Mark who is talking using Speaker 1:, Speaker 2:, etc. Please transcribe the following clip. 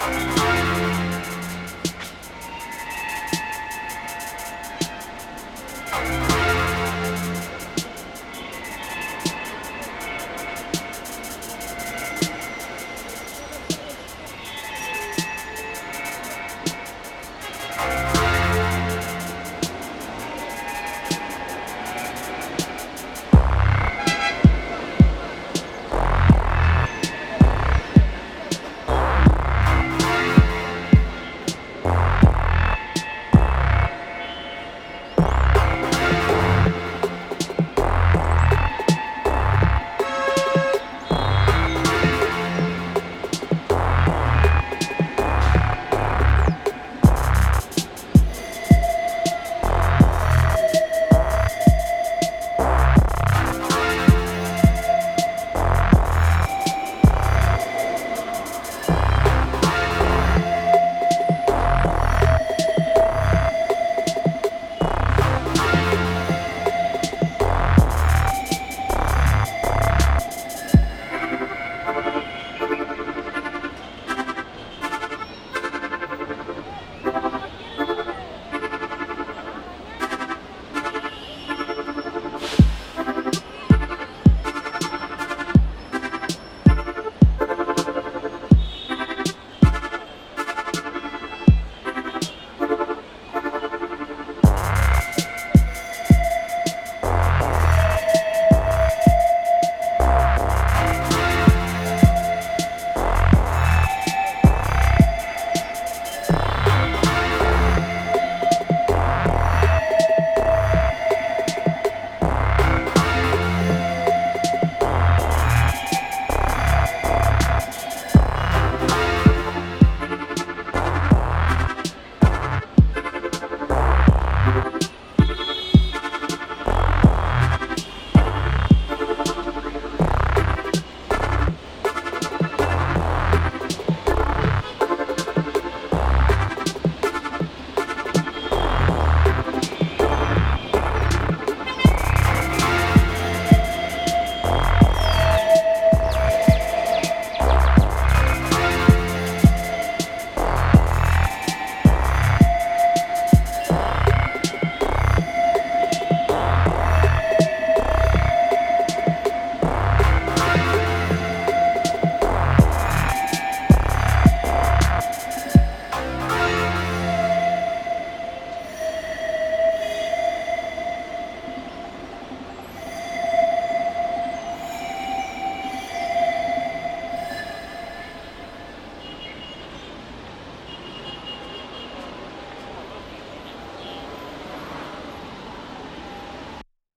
Speaker 1: Bye.